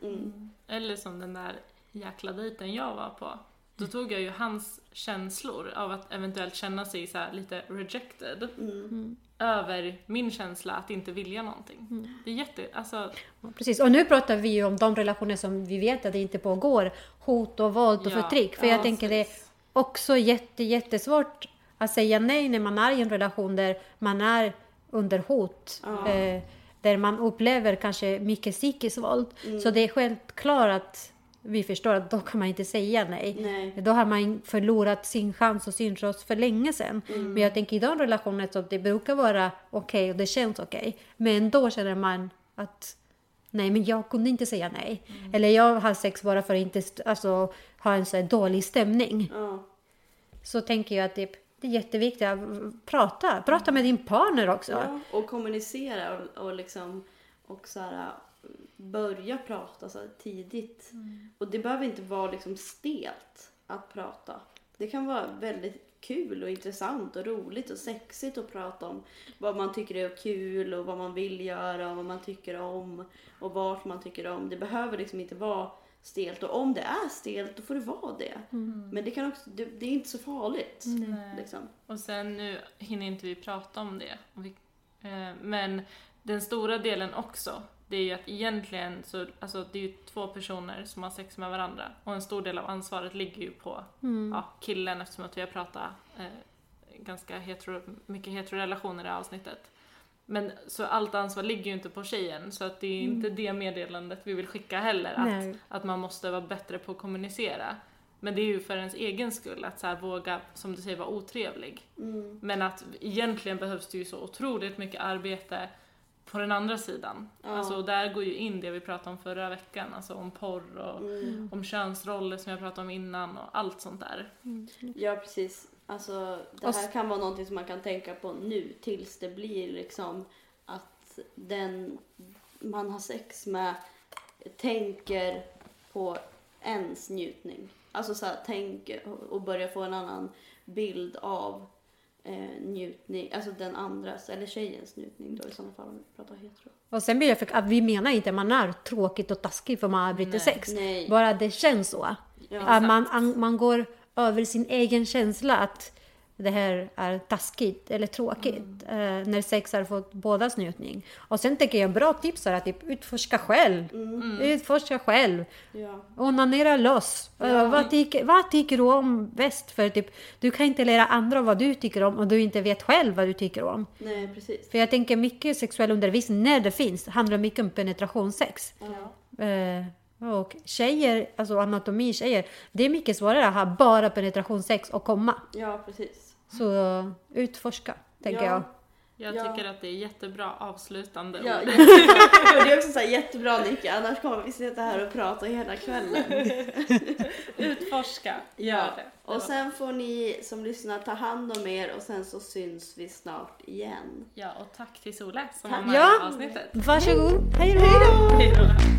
Mm. Eller som den där jäkla dejten jag var på. Då tog jag ju hans känslor av att eventuellt känna sig så här lite rejected Mm. över min känsla att inte vilja någonting. Mm. Det är jätte, alltså, Ja, Precis, och nu pratar vi ju om de relationer som vi vet att det inte pågår hot och våld och Ja, förtryck. För ja, jag tänker det är precis. också jätte, jättesvårt att säga nej när man är i en relation där man är under hot. Ja. Eh, där man upplever kanske mycket psykiskt våld. Så det är självklart att vi förstår att då kan man inte säga nej. Nej. Då har man förlorat sin chans och sin röst för länge sedan. Men jag tänker i de relationer som det brukar vara okej och det känns okej. Men då känner man att nej, men jag kunde inte säga nej. Eller jag har sex bara för att inte alltså, ha en så dålig stämning. Ja. Så tänker jag att typ, det är jätteviktigt att prata. Prata med din partner också. Ja, och kommunicera och, och liksom och så här, börja prata så tidigt. Och det behöver inte vara liksom stelt att prata. Det kan vara väldigt kul och intressant och roligt och sexigt att prata om vad man tycker är kul och vad man vill göra och vad man tycker om och vart man tycker om. Det behöver liksom inte vara stelt och om det är stelt då får det vara det. Men det, kan också, det, det är inte så farligt. Liksom. Och sen nu hinner inte vi prata om det. Vi, eh, men den stora delen också, det är ju att egentligen så, alltså det är ju två personer som har sex med varandra. Och en stor del av ansvaret ligger ju på ja, killen eftersom att vi har pratat eh, ganska hetero, mycket heterorelationer i avsnittet. Men så allt ansvar ligger ju inte på tjejen så att det är inte det meddelandet vi vill skicka heller. Nej. Att, att man måste vara bättre på att kommunicera. Men det är ju för ens egen skull att så här våga, som du säger, vara otrevlig. Mm. Men att egentligen behövs det ju så otroligt mycket arbete på den andra sidan. Ja. Alltså där går ju in det vi pratade om förra veckan, alltså om porr och Mm. om könsroller som jag pratade om innan och allt sånt där. Ja, precis. Alltså, det här kan vara någonting som man kan tänka på nu tills det blir liksom att den man har sex med tänker på ens njutning. Alltså så här, tänker och börjar få en annan bild av eh, njutning, alltså den andras, eller tjejens njutning då i sådana fall om vi pratar hetero. Och sen jag förklara att vi menar inte att man är tråkigt och taskig för man avbryter Nej. sex. Nej. Bara det känns så. Ja, att man, an- man går över sin egen känsla att det här är taskigt eller tråkigt. Eh, när sex har fått bådas njutning. Och sen tänker jag bra tips är att typ, utforska själv. Utforska själv. Ja. Onanera loss. Eh, vad, tycker, vad tycker du om bäst? För typ, du kan inte lära andra vad du tycker om och du inte vet själv vad du tycker om. Nej, precis. För jag tänker mycket sexuell undervisning, när det finns, handlar mycket om penetrationssex. Ja. Eh, och tjejer, alltså anatomi tjejer, det är mycket svårare att ha bara penetrationssex och komma. ja, precis. Så utforska, tänker Ja. jag. Jag Ja. tycker att det är jättebra avslutande Ja, ord. jättebra. Det är också så här jättebra Nicky, annars kommer vi sitta här och prata hela kvällen. Utforska, gör Ja. det. Det Och sen får ni som lyssnar ta hand om er och sen så syns vi snart igen. Ja, och tack till Sole som Tack. var med i Ja. avsnittet. Varsågod, hej då! Hej då!